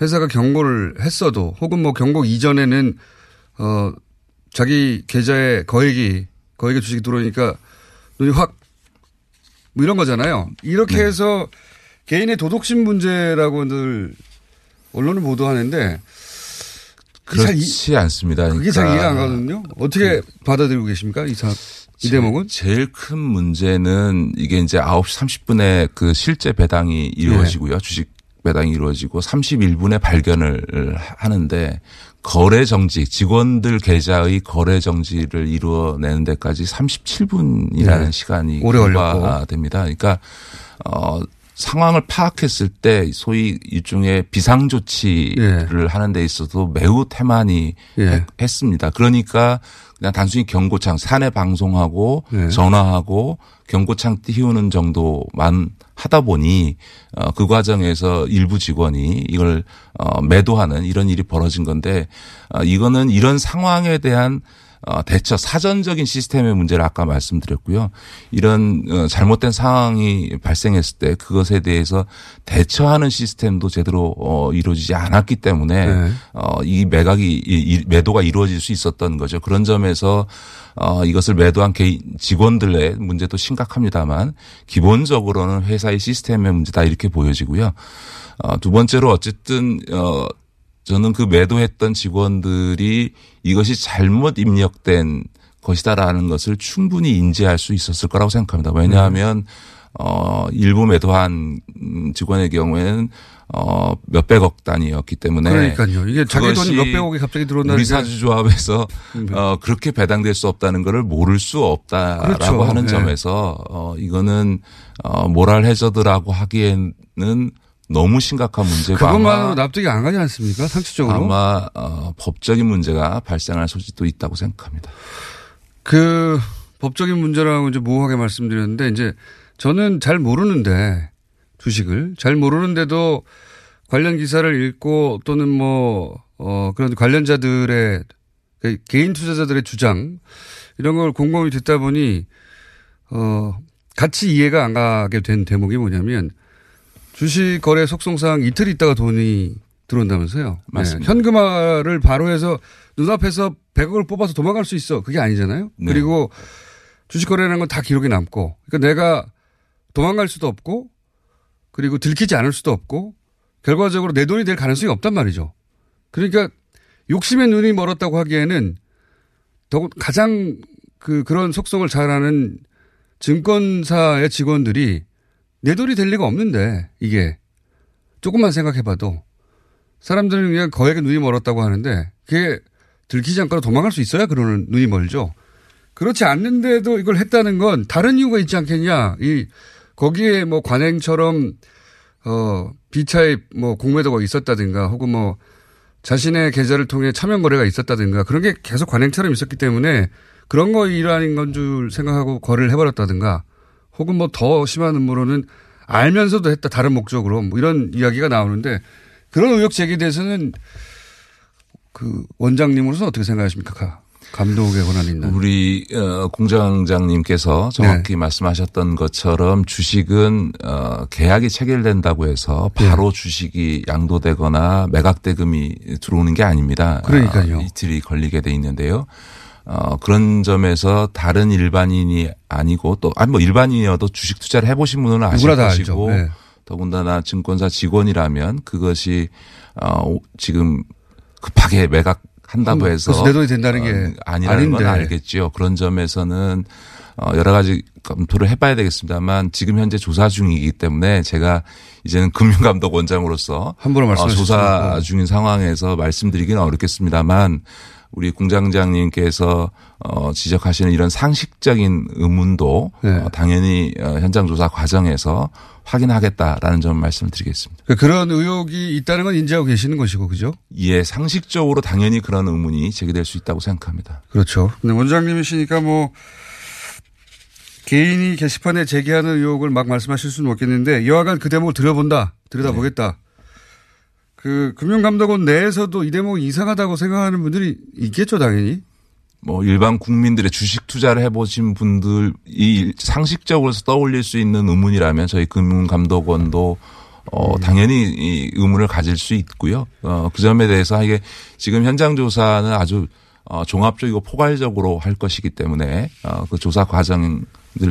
회사가 경고를 했어도 혹은 뭐 경고 이전에는 어 자기 계좌에 거액이 거액의 주식이 들어오니까 눈이 확뭐 이런 거잖아요. 이렇게 네. 해서 개인의 도덕심 문제라고 늘 언론을 보도하는데 잘 이- 그렇지 않습니다. 그게 잘 그러니까 이해가 안 가거든요. 어떻게 받아들이고 계십니까? 이 사, 이 대목은? 제일 큰 문제는 이게 이제 9시 30분에 그 실제 배당이 이루어지고요. 주식 배당이 이루어지고 31분에 발견을 하는데 거래 정지, 직원들 계좌의 거래 정지를 이루어내는 데까지 37분이라는 네. 시간이 오래. 됩니다. 그러니까 어 상황을 파악했을 때 소위 일종의 비상 조치를 하는 데 있어서 매우 태만히 예. 했- 했습니다. 그러니까 그냥 단순히 경고창 사내 방송하고 네. 전화하고 경고창 띄우는 정도만 하다 보니 어, 그 과정에서 일부 직원이 이걸 어, 매도하는 이런 일이 벌어진 건데 어, 이거는 이런 상황에 대한 어, 대처 사전적인 시스템의 문제를 아까 말씀드렸고요. 이런 어, 잘못된 상황이 발생했을 때 그것에 대해서 대처하는 시스템도 제대로 어, 이루어지지 않았기 때문에 네. 어, 이 매각이 이- 이 매도가 이루어질 수 있었던 거죠. 그런 점에서 어, 이것을 매도한 개인 직원들의 문제도 심각합니다만 기본적으로는 회사의 시스템의 문제다 이렇게 보여지고요. 어, 두 번째로 어쨌든 어, 저는 그 매도했던 직원들이 이것이 잘못 입력된 것이다라는 것을 충분히 인지할 수 있었을 거라고 생각합니다. 왜냐하면 어 일부 매도한 음, 직원의 경우에는 어, 몇백억 단위였기 때문에. 그러니까요. 이게 자기 돈이 몇백억이 갑자기 들어온다는 우리 게- 사주조합에서 어, 그렇게 배당될 수 없다는 것을 모를 수 없다라고 그렇죠. 하는 네. 점에서 어, 이거는 어, 모랄 해저드라고 하기에는 너무 심각한 문제고 그것만으로 아마 납득이 안 가지 않습니까? 상식적으로. 아마 어, 법적인 문제가 발생할 소지도 있다고 생각합니다. 그 법적인 문제라고 이제 모호하게 말씀드렸는데 이제 저는 잘 모르는데 주식을 잘 모르는데도 관련 기사를 읽고 또는 뭐, 어, 그런 관련자들의 그 개인 투자자들의 주장 이런 걸 곰곰이 듣다 보니 어, 같이 이해가 안 가게 된 대목이 뭐냐면 주식 거래 속성상 이틀 있다가 돈이 들어온다면서요. 맞습니다. 네. 현금화를 바로 해서 눈앞에서 100억을 뽑아서 도망갈 수 있어. 그게 아니잖아요. 네. 그리고 주식 거래라는 건 다 기록에 남고. 그러니까 내가 도망갈 수도 없고 그리고 들키지 않을 수도 없고 결과적으로 내 돈이 될 가능성이 없단 말이죠. 그러니까 욕심의 눈이 멀었다고 하기에는 더 가장 그 그런 속성을 잘 아는 증권사의 직원들이 내 돈이 될 리가 없는데 이게 조금만 생각해봐도 사람들은 그냥 거액에 눈이 멀었다고 하는데 그게 들키지 않거나 도망갈 수 있어야 그러는 눈이 멀죠. 그렇지 않는데도 이걸 했다는 건 다른 이유가 있지 않겠냐. 이 거기에 뭐 관행처럼 어 비차의 뭐 공매도가 있었다든가 혹은 뭐 자신의 계좌를 통해 차명 거래가 있었다든가 그런 게 계속 관행처럼 있었기 때문에 그런 거 일환인 건 줄 생각하고 거래를 해버렸다든가 혹은 뭐 더 심한 음모로는 알면서도 했다 다른 목적으로 뭐 이런 이야기가 나오는데 그런 의혹 제기에 대해서는 그 원장님으로서 어떻게 생각하십니까? 가- 감독의 권한이 있는. 우리 어, 공장장님께서 네. 정확히 말씀하셨던 것처럼 주식은 어, 계약이 체결된다고 해서 바로 네. 주식이 양도되거나 매각 대금이 들어오는 게 아닙니다. 그러니까요. 아, 이틀이 걸리게 돼 있는데요. 어, 그런 점에서 다른 일반인이 아니고 또 아니 뭐 일반인이어도 주식 투자를 해보신 분은 아실 것이고. 네. 더군다나 증권사 직원이라면 그것이 어, 지금 급하게 매각 한다고 음, 해서 내 돈이 된다는 게 어, 아니라는 건 아닌데. 알겠죠. 그런 점에서는 어, 여러 가지 검토를 해봐야 되겠습니다만 지금 현재 조사 중이기 때문에 제가 이제는 금융감독 원장으로서 함부로 어, 말씀하실 조사. 중인 상황에서 말씀드리기는 어렵겠습니다만 우리 공장장님께서 어, 지적하시는 이런 상식적인 의문도 네. 어, 당연히 어, 현장 조사 과정에서 확인하겠다라는 점 말씀드리겠습니다. 그런 의혹이 있다는 건 인지하고 계시는 것이고 그죠? 예, 상식적으로 당연히 그런 의문이 제기될 수 있다고 생각합니다. 그렇죠. 근데 원장님이시니까 뭐 개인이 게시판에 제기하는 의혹을 막 말씀하실 수는 없겠는데 여하간 그 대목을 들여본다, 들여다보겠다. 그 금융감독원 내에서도 이 대목이 이상하다고 생각하는 분들이 있겠죠, 당연히. 뭐 일반 국민들의 주식 투자를 해보신 분들이 상식적으로 떠올릴 수 있는 의문이라면 저희 금융감독원도 어, 당연히 이 의문을 가질 수 있고요. 어, 그 점에 대해서 이게 지금 현장 조사는 아주 어, 종합적이고 포괄적으로 할 것이기 때문에 어, 그 조사 과정을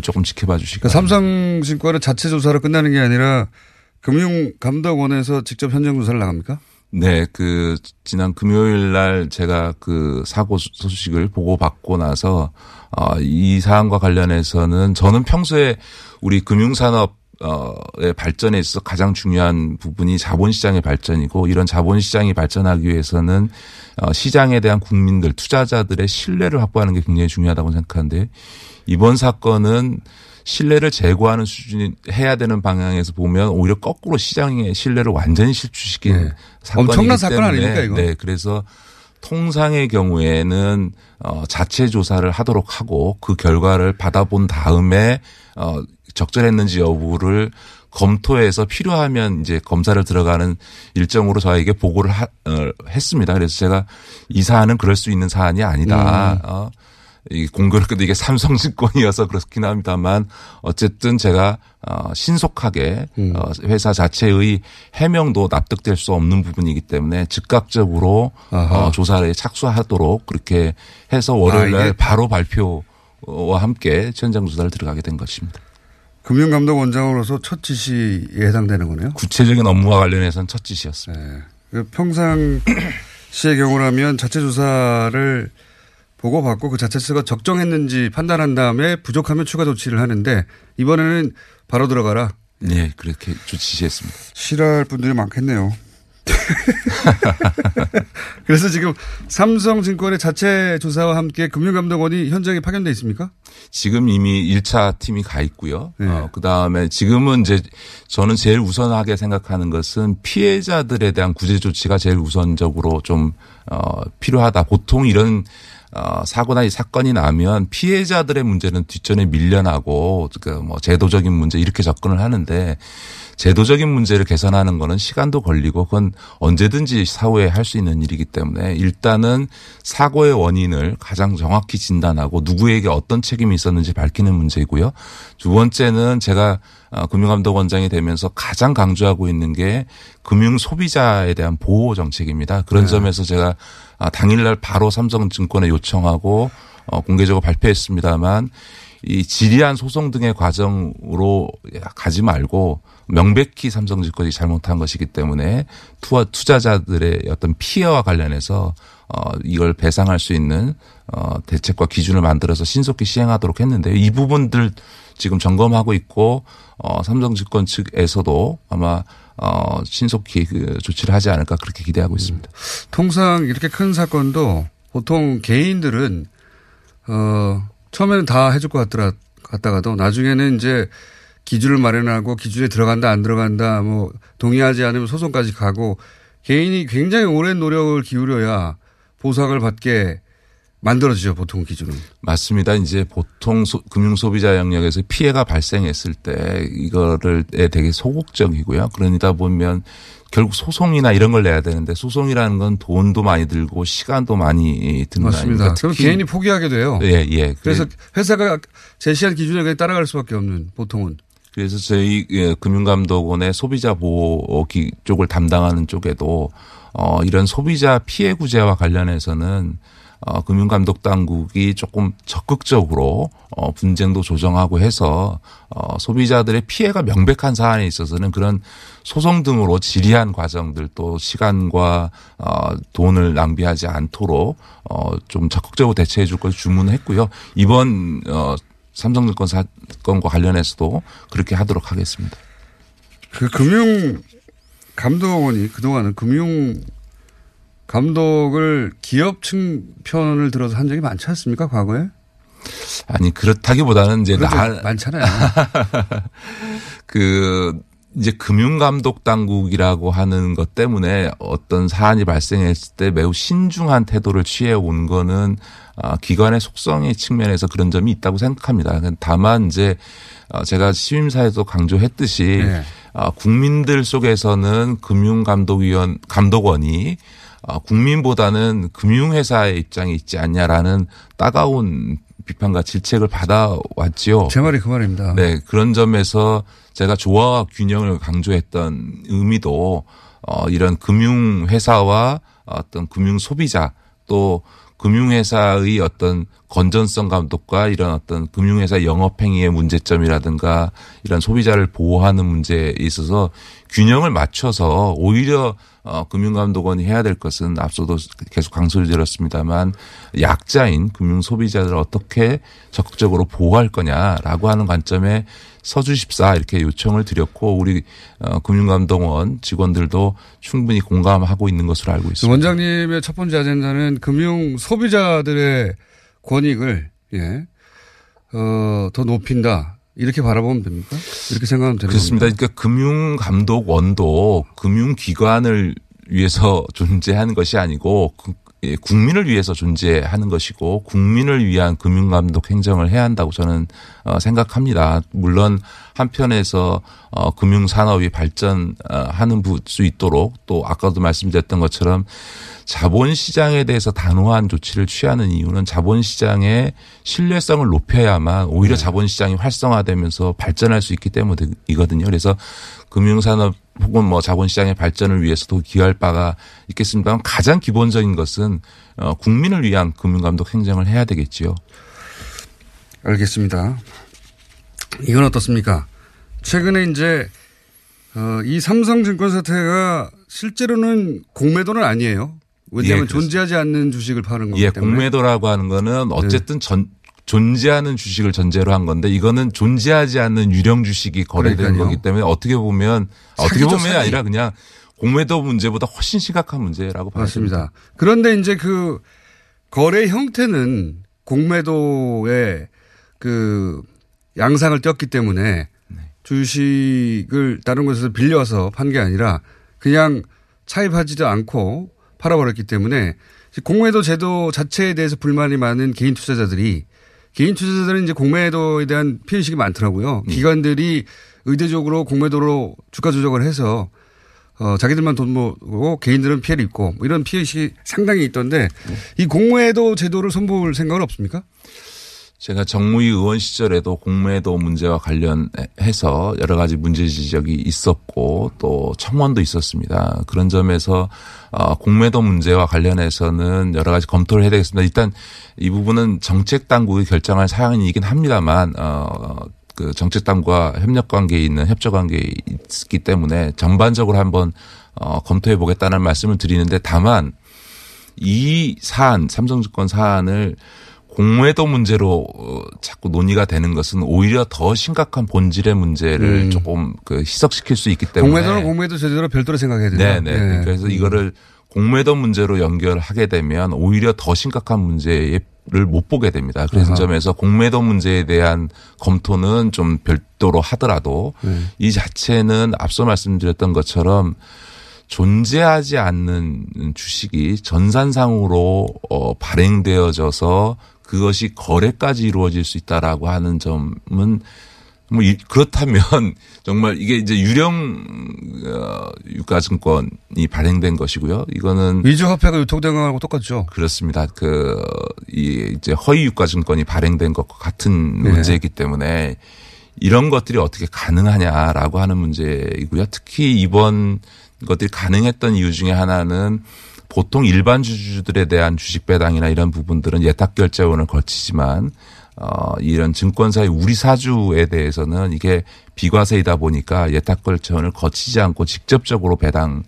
조금 지켜봐 주시기 그러니까. 삼성증권은 자체 조사로 끝나는 게 아니라 금융감독원에서 직접 현장 조사를 나갑니까? 네, 그 지난 금요일 날 제가 그 사고 소식을 보고 받고 나서 어, 이 사안과 관련해서는 저는 평소에 우리 금융산업 어의 발전에 있어서 가장 중요한 부분이 자본시장의 발전이고 이런 자본시장이 발전하기 위해서는 어, 시장에 대한 국민들 투자자들의 신뢰를 확보하는 게 굉장히 중요하다고 생각하는데 이번 사건은 신뢰를 제고하는 수준이 해야 되는 방향에서 보면 오히려 거꾸로 시장의 신뢰를 완전히 실추시킨 사건이기 엄청난 사건 때문에 아닙니까, 이거? 네, 그래서 통상의 경우에는 어 자체 조사를 하도록 하고 그 결과를 받아본 다음에 어 적절했는지 여부를 검토해서 필요하면 이제 검사를 들어가는 일정으로 저에게 보고를 하, 어, 했습니다. 그래서 제가 이 사안은 그럴 수 있는 사안이 아니다. 음. 어, 이 공교롭게도 이게 삼성 증권이어서 그렇긴 합니다만 어쨌든 제가 어, 신속하게 음. 어, 회사 자체의 해명도 납득될 수 없는 부분이기 때문에 즉각적으로 아하. 어, 조사에 착수하도록 그렇게 해서 월요일 아, 날 이게- 바로 발표와 함께 현장 조사를 들어가게 된 것입니다. 금융감독원장으로서 첫 지시에 해당되는 거네요. 구체적인 업무와 관련해서는 첫 지시였습니다. 그 평상 시의 경우라면 자체 조사를 보고받고 그 자체수가 적정했는지 판단한 다음에 부족하면 추가 조치를 하는데 이번에는 바로 들어가라. 네, 그렇게 지시했습니다. 싫어할 분들이 많겠네요. 그래서 지금 삼성증권의 자체 조사와 함께 금융감독원이 현장에 파견돼 있습니까? 지금 이미 1차 팀이 가 있고요. 네. 어, 그 다음에 지금은 이제 저는 제일 우선하게 생각하는 것은 피해자들에 대한 구제 조치가 제일 우선적으로 좀, 어, 필요하다. 보통 이런 어, 사고나 이 사건이 나면 피해자들의 문제는 뒷전에 밀려나고 그뭐 제도적인 문제 이렇게 접근을 하는데 제도적인 문제를 개선하는 거는 시간도 걸리고 그건 언제든지 사후에 할 수 있는 일이기 때문에 일단은 사고의 원인을 가장 정확히 진단하고 누구에게 어떤 책임이 있었는지 밝히는 문제이고요. 두 번째는 제가 어, 금융감독원장이 되면서 가장 강조하고 있는 게 금융 소비자에 대한 보호 정책입니다. 그런 네. 점에서 제가 아, 당일날 바로 삼성증권에 요청하고 어, 공개적으로 발표했습니다만 이 지리한 소송 등의 과정으로 가지 말고 명백히 삼성 증권이 잘못한 것이기 때문에 투하 투자자들의 어떤 피해와 관련해서 어 이걸 배상할 수 있는 어 대책과 기준을 만들어서 신속히 시행하도록 했는데 이 부분들 지금 점검하고 있고 어 삼성 증권 측에서도 아마 어 신속히 그 조치를 하지 않을까 그렇게 기대하고 있습니다. 통상 이렇게 큰 사건도 보통 개인들은 어 처음에는 다 해줄 것 같더라 갔다가도 나중에는 이제 기준을 마련하고 기준에 들어간다 안 들어간다 뭐 동의하지 않으면 소송까지 가고 개인이 굉장히 오랜 노력을 기울여야 보상을 받게 만들어지죠 보통 기준은. 맞습니다. 이제 보통 소, 금융 소비자 영역에서 피해가 발생했을 때 이거를 에 되게 소극적이고요. 그러다 보면 결국 소송이나 이런 걸 내야 되는데 소송이라는 건 돈도 많이 들고 시간도 많이 드는 맞습니다. 거아닙니까? 그럼 개인이 포기하게 돼요. 예, 예. 그래서 회사가 제시한 기준에 그냥 따라갈 수밖에 없는 보통은. 그래서 저희 예, 금융감독원의 소비자 보호 기- 쪽을 담당하는 쪽에도 어 이런 소비자 피해 구제와 관련해서는 어 금융감독 당국이 조금 적극적으로 어 분쟁도 조정하고 해서 어 소비자들의 피해가 명백한 사안에 있어서는 그런 소송 등으로 지리한 과정들 또 시간과 어 돈을 낭비하지 않도록 어 좀 적극적으로 대처해 줄 것을 주문했고요. 이번 어 삼성증권 사건과 관련해서도 그렇게 하도록 하겠습니다. 그 금융 감독원이 그동안은 금융 감독을 기업 측 편을 들어서 한 적이 많지 않습니까 과거에? 아니 그렇다기보다는 이제 나 많잖아요. 그 이제 금융감독 당국이라고 하는 것 때문에 어떤 사안이 발생했을 때 매우 신중한 태도를 취해 온 거는 아, 기관의 속성의 측면에서 그런 점이 있다고 생각합니다. 다만 이제 어, 제가 시임사에도 강조했듯이 네. 아, 국민들 속에서는 금융감독위원 감독원이 아, 국민보다는 금융회사의 입장에 있지 않냐라는 따가운 비판과 질책을 받아왔지요. 제 말이 그 말입니다. 네, 그런 점에서 제가 조화와 균형을 강조했던 의미도 어 이런 금융 회사와 어떤 금융 소비자 또 금융회사의 어떤 건전성 감독과 이런 어떤 금융회사 영업행위의 문제점이라든가 이런 소비자를 보호하는 문제에 있어서 균형을 맞춰서 오히려 어, 금융감독원이 해야 될 것은 앞서도 계속 강조를 드렸습니다만 약자인 금융 소비자들을 어떻게 적극적으로 보호할 거냐라고 하는 관점에 서주십사 이렇게 요청을 드렸고 우리 어, 금융감독원 직원들도 충분히 공감하고 있는 것으로 알고 있습니다. 원장님의 첫 번째 아젠다는 금융 소비자들의 권익을 예, 어, 더 높인다. 이렇게 바라보면 됩니까? 이렇게 생각하면 되는 그렇습니다. 겁니까? 그러니까 금융감독원도 금융기관을 위해서 존재하는 것이 아니고 국민을 위해서 존재하는 것이고 국민을 위한 금융감독 행정을 해야 한다고 저는 어, 생각합니다. 물론 한편에서 어, 금융산업이 발전하는 수 있도록 또 아까도 말씀드렸던 것처럼 자본시장에 대해서 단호한 조치를 취하는 이유는 자본시장의 신뢰성을 높여야만 오히려 자본시장이 활성화되면서 발전할 수 있기 때문이거든요. 그래서 금융산업 혹은 뭐 자본시장의 발전을 위해서도 기여할 바가 있겠습니다만 가장 기본적인 것은 어, 국민을 위한 금융감독 행정을 해야 되겠지요. 알겠습니다. 이건 어떻습니까? 최근에 이제 어, 이 삼성증권 사태가 실제로는 공매도는 아니에요. 왜냐하면 예. 존재하지 않는 주식을 파는 거기 예, 때문에. 공매도라고 하는 거는 어쨌든 전 존재하는 주식을 전제로 한 건데 이거는 존재하지 않는 유령 주식이 거래되는 그러니까요. 거기 때문에 어떻게 보면 어떻게 보면 사기. 아니라 그냥 공매도 문제보다 훨씬 심각한 문제라고 봐야 됩니다. 맞습니다. 그런데 이제 그 거래 형태는 공매도의 그 양상을 띄었기 때문에 주식을 다른 곳에서 빌려와서 판 게 아니라 그냥 차입하지도 않고 팔아버렸기 때문에 공매도 제도 자체에 대해서 불만이 많은 개인 투자자들이 개인 투자자들은 이제 공매도에 대한 피해의식이 많더라고요. 기관들이 의대적으로 공매도로 주가 조작을 해서 어, 자기들만 돈 모으고 개인들은 피해를 입고 뭐 이런 피해의식이 상당히 있던데 이 공매도 제도를 손볼 생각은 없습니까? 제가 정무위 의원 시절에도 공매도 문제와 관련해서 여러 가지 문제 지적이 있었고 또 청원도 있었습니다. 그런 점에서 어, 공매도 문제와 관련해서는 여러 가지 검토를 해야 되겠습니다. 일단 이 부분은 정책 당국이 결정할 사안이긴 합니다만 어, 그 정책 당국과 협력 관계에 있는 협조 관계에 있기 때문에 전반적으로 한번 어, 검토해 보겠다는 말씀을 드리는데 다만 이 사안 삼성증권 사안을 공매도 문제로 어, 자꾸 논의가 되는 것은 오히려 더 심각한 본질의 문제를 음. 조금 그 희석시킬 수 있기 때문에 공매도는 공매도 제도로 별도로 생각해야 된다. 네, 네. 그래서 이거를 공매도 문제로 연결하게 되면 오히려 더 심각한 문제를 못 보게 됩니다. 그래서 아하. 점에서 공매도 문제에 대한 검토는 좀 별도로 하더라도 네. 이 자체는 앞서 말씀드렸던 것처럼 존재하지 않는 주식이 전산상으로 어, 발행되어져서 그것이 거래까지 이루어질 수 있다라고 하는 점은 뭐 이- 그렇다면 정말 이게 이제 유령 어, 유가증권이 발행된 것이고요. 이거는 위조 화폐가 유통된 거하고 똑같죠. 그렇습니다. 그, 이, 이제 허위 유가증권이 발행된 것과 같은 네. 문제이기 때문에 이런 것들이 어떻게 가능하냐라고 하는 문제이고요. 특히 이번 것들이 가능했던 이유 중에 하나는 보통 일반 주주들에 대한 주식 배당이나 이런 부분들은 예탁 결제원을 거치지만 어, 이런 증권사의 우리 사주에 대해서는 이게 비과세이다 보니까 예탁 결제원을 거치지 않고 직접적으로 배당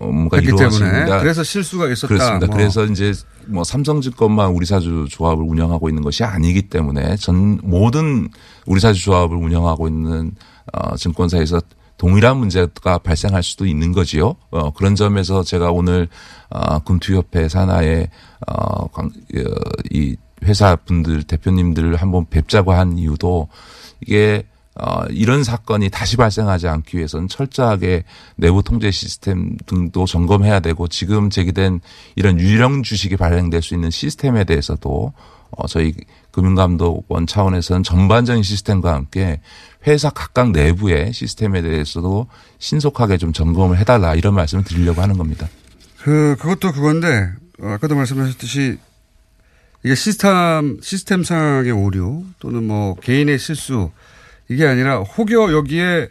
업무가 했기 이루어집니다. 그래서 실수가 있었다. 그렇습니다. 뭐. 그래서 이제 뭐 삼성증권만 우리사주 조합을 운영하고 있는 것이 아니기 때문에 전 모든 우리사주 조합을 운영하고 있는 어 증권사에서 동일한 문제가 발생할 수도 있는 거지요. 어 그런 점에서 제가 오늘 어 금투협회 산하의 어 이 회사 분들 대표님들 한번 뵙자고 한 이유도 이게 어, 이런 사건이 다시 발생하지 않기 위해서는 철저하게 내부 통제 시스템 등도 점검해야 되고 지금 제기된 이런 유령 주식이 발행될 수 있는 시스템에 대해서도 어, 저희 금융감독원 차원에서는 전반적인 시스템과 함께 회사 각각 내부의 시스템에 대해서도 신속하게 좀 점검을 해달라 이런 말씀을 드리려고 하는 겁니다. 그, 그것도 그건데, 어, 아까도 말씀하셨듯이 이게 시스템, 시스템상의 오류 또는 뭐 개인의 실수 이게 아니라 혹여 여기에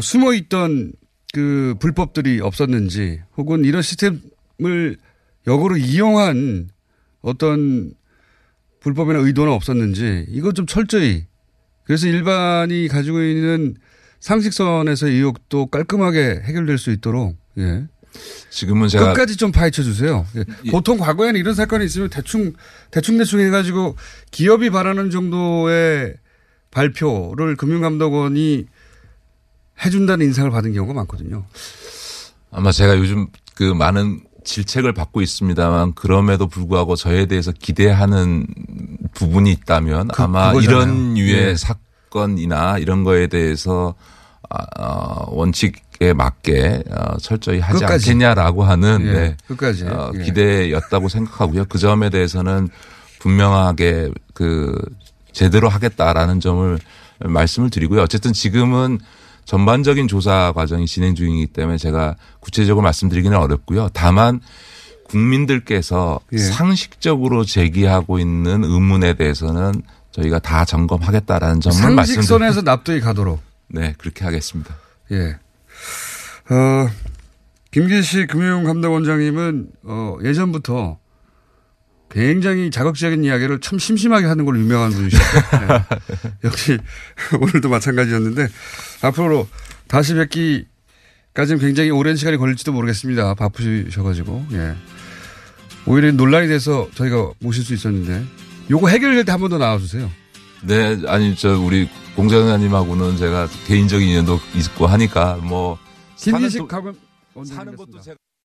숨어 있던 그 불법들이 없었는지 혹은 이런 시스템을 역으로 이용한 어떤 불법이나 의도는 없었는지 이것 좀 철저히 그래서 일반이 가지고 있는 상식선에서의 의혹도 깔끔하게 해결될 수 있도록 예. 지금은 제가 끝까지 좀 파헤쳐 주세요. 예. 보통 과거에는 이런 사건이 있으면 대충 대충 대충 해가지고 기업이 바라는 정도의 발표를 금융감독원이 해준다는 인상을 받은 경우가 많거든요. 아마 제가 요즘 그 많은 질책을 받고 있습니다만 그럼에도 불구하고 저에 대해서 기대하는 부분이 있다면 그- 아마 그거잖아요. 이런 유의 예. 사건이나 이런 거에 대해서 아, 어, 원칙에 맞게 어, 철저히 하지 끝까지. 않겠냐라고 하는 예, 네, 끝까지. 어, 예. 기대였다고 생각하고요. 그 점에 대해서는 분명하게 그 제대로 하겠다라는 점을 말씀을 드리고요. 어쨌든 지금은 전반적인 조사 과정이 진행 중이기 때문에 제가 구체적으로 말씀드리기는 어렵고요. 다만 국민들께서 예. 상식적으로 제기하고 있는 의문에 대해서는 저희가 다 점검하겠다라는 점을 말씀드립니다. 상식선에서 납득이 가도록. 네, 그렇게 하겠습니다. 예. 어, 김기식 금융감독원장님은 어, 예전부터 굉장히 자극적인 이야기를 참 심심하게 하는 걸로 유명한 분이시죠. 예. 역시 오늘도 마찬가지였는데 앞으로 다시 뵙기까지는 굉장히 오랜 시간이 걸릴지도 모르겠습니다. 바쁘셔가지고 예. 오히려 논란이 돼서 저희가 모실 수 있었는데 요거 해결될 때 한 번 더 나와주세요. 네, 아니 저 우리 공장장님하고는 제가 개인적인 인연도 있고 하니까 뭐 김기식 하고 사는 것도 제가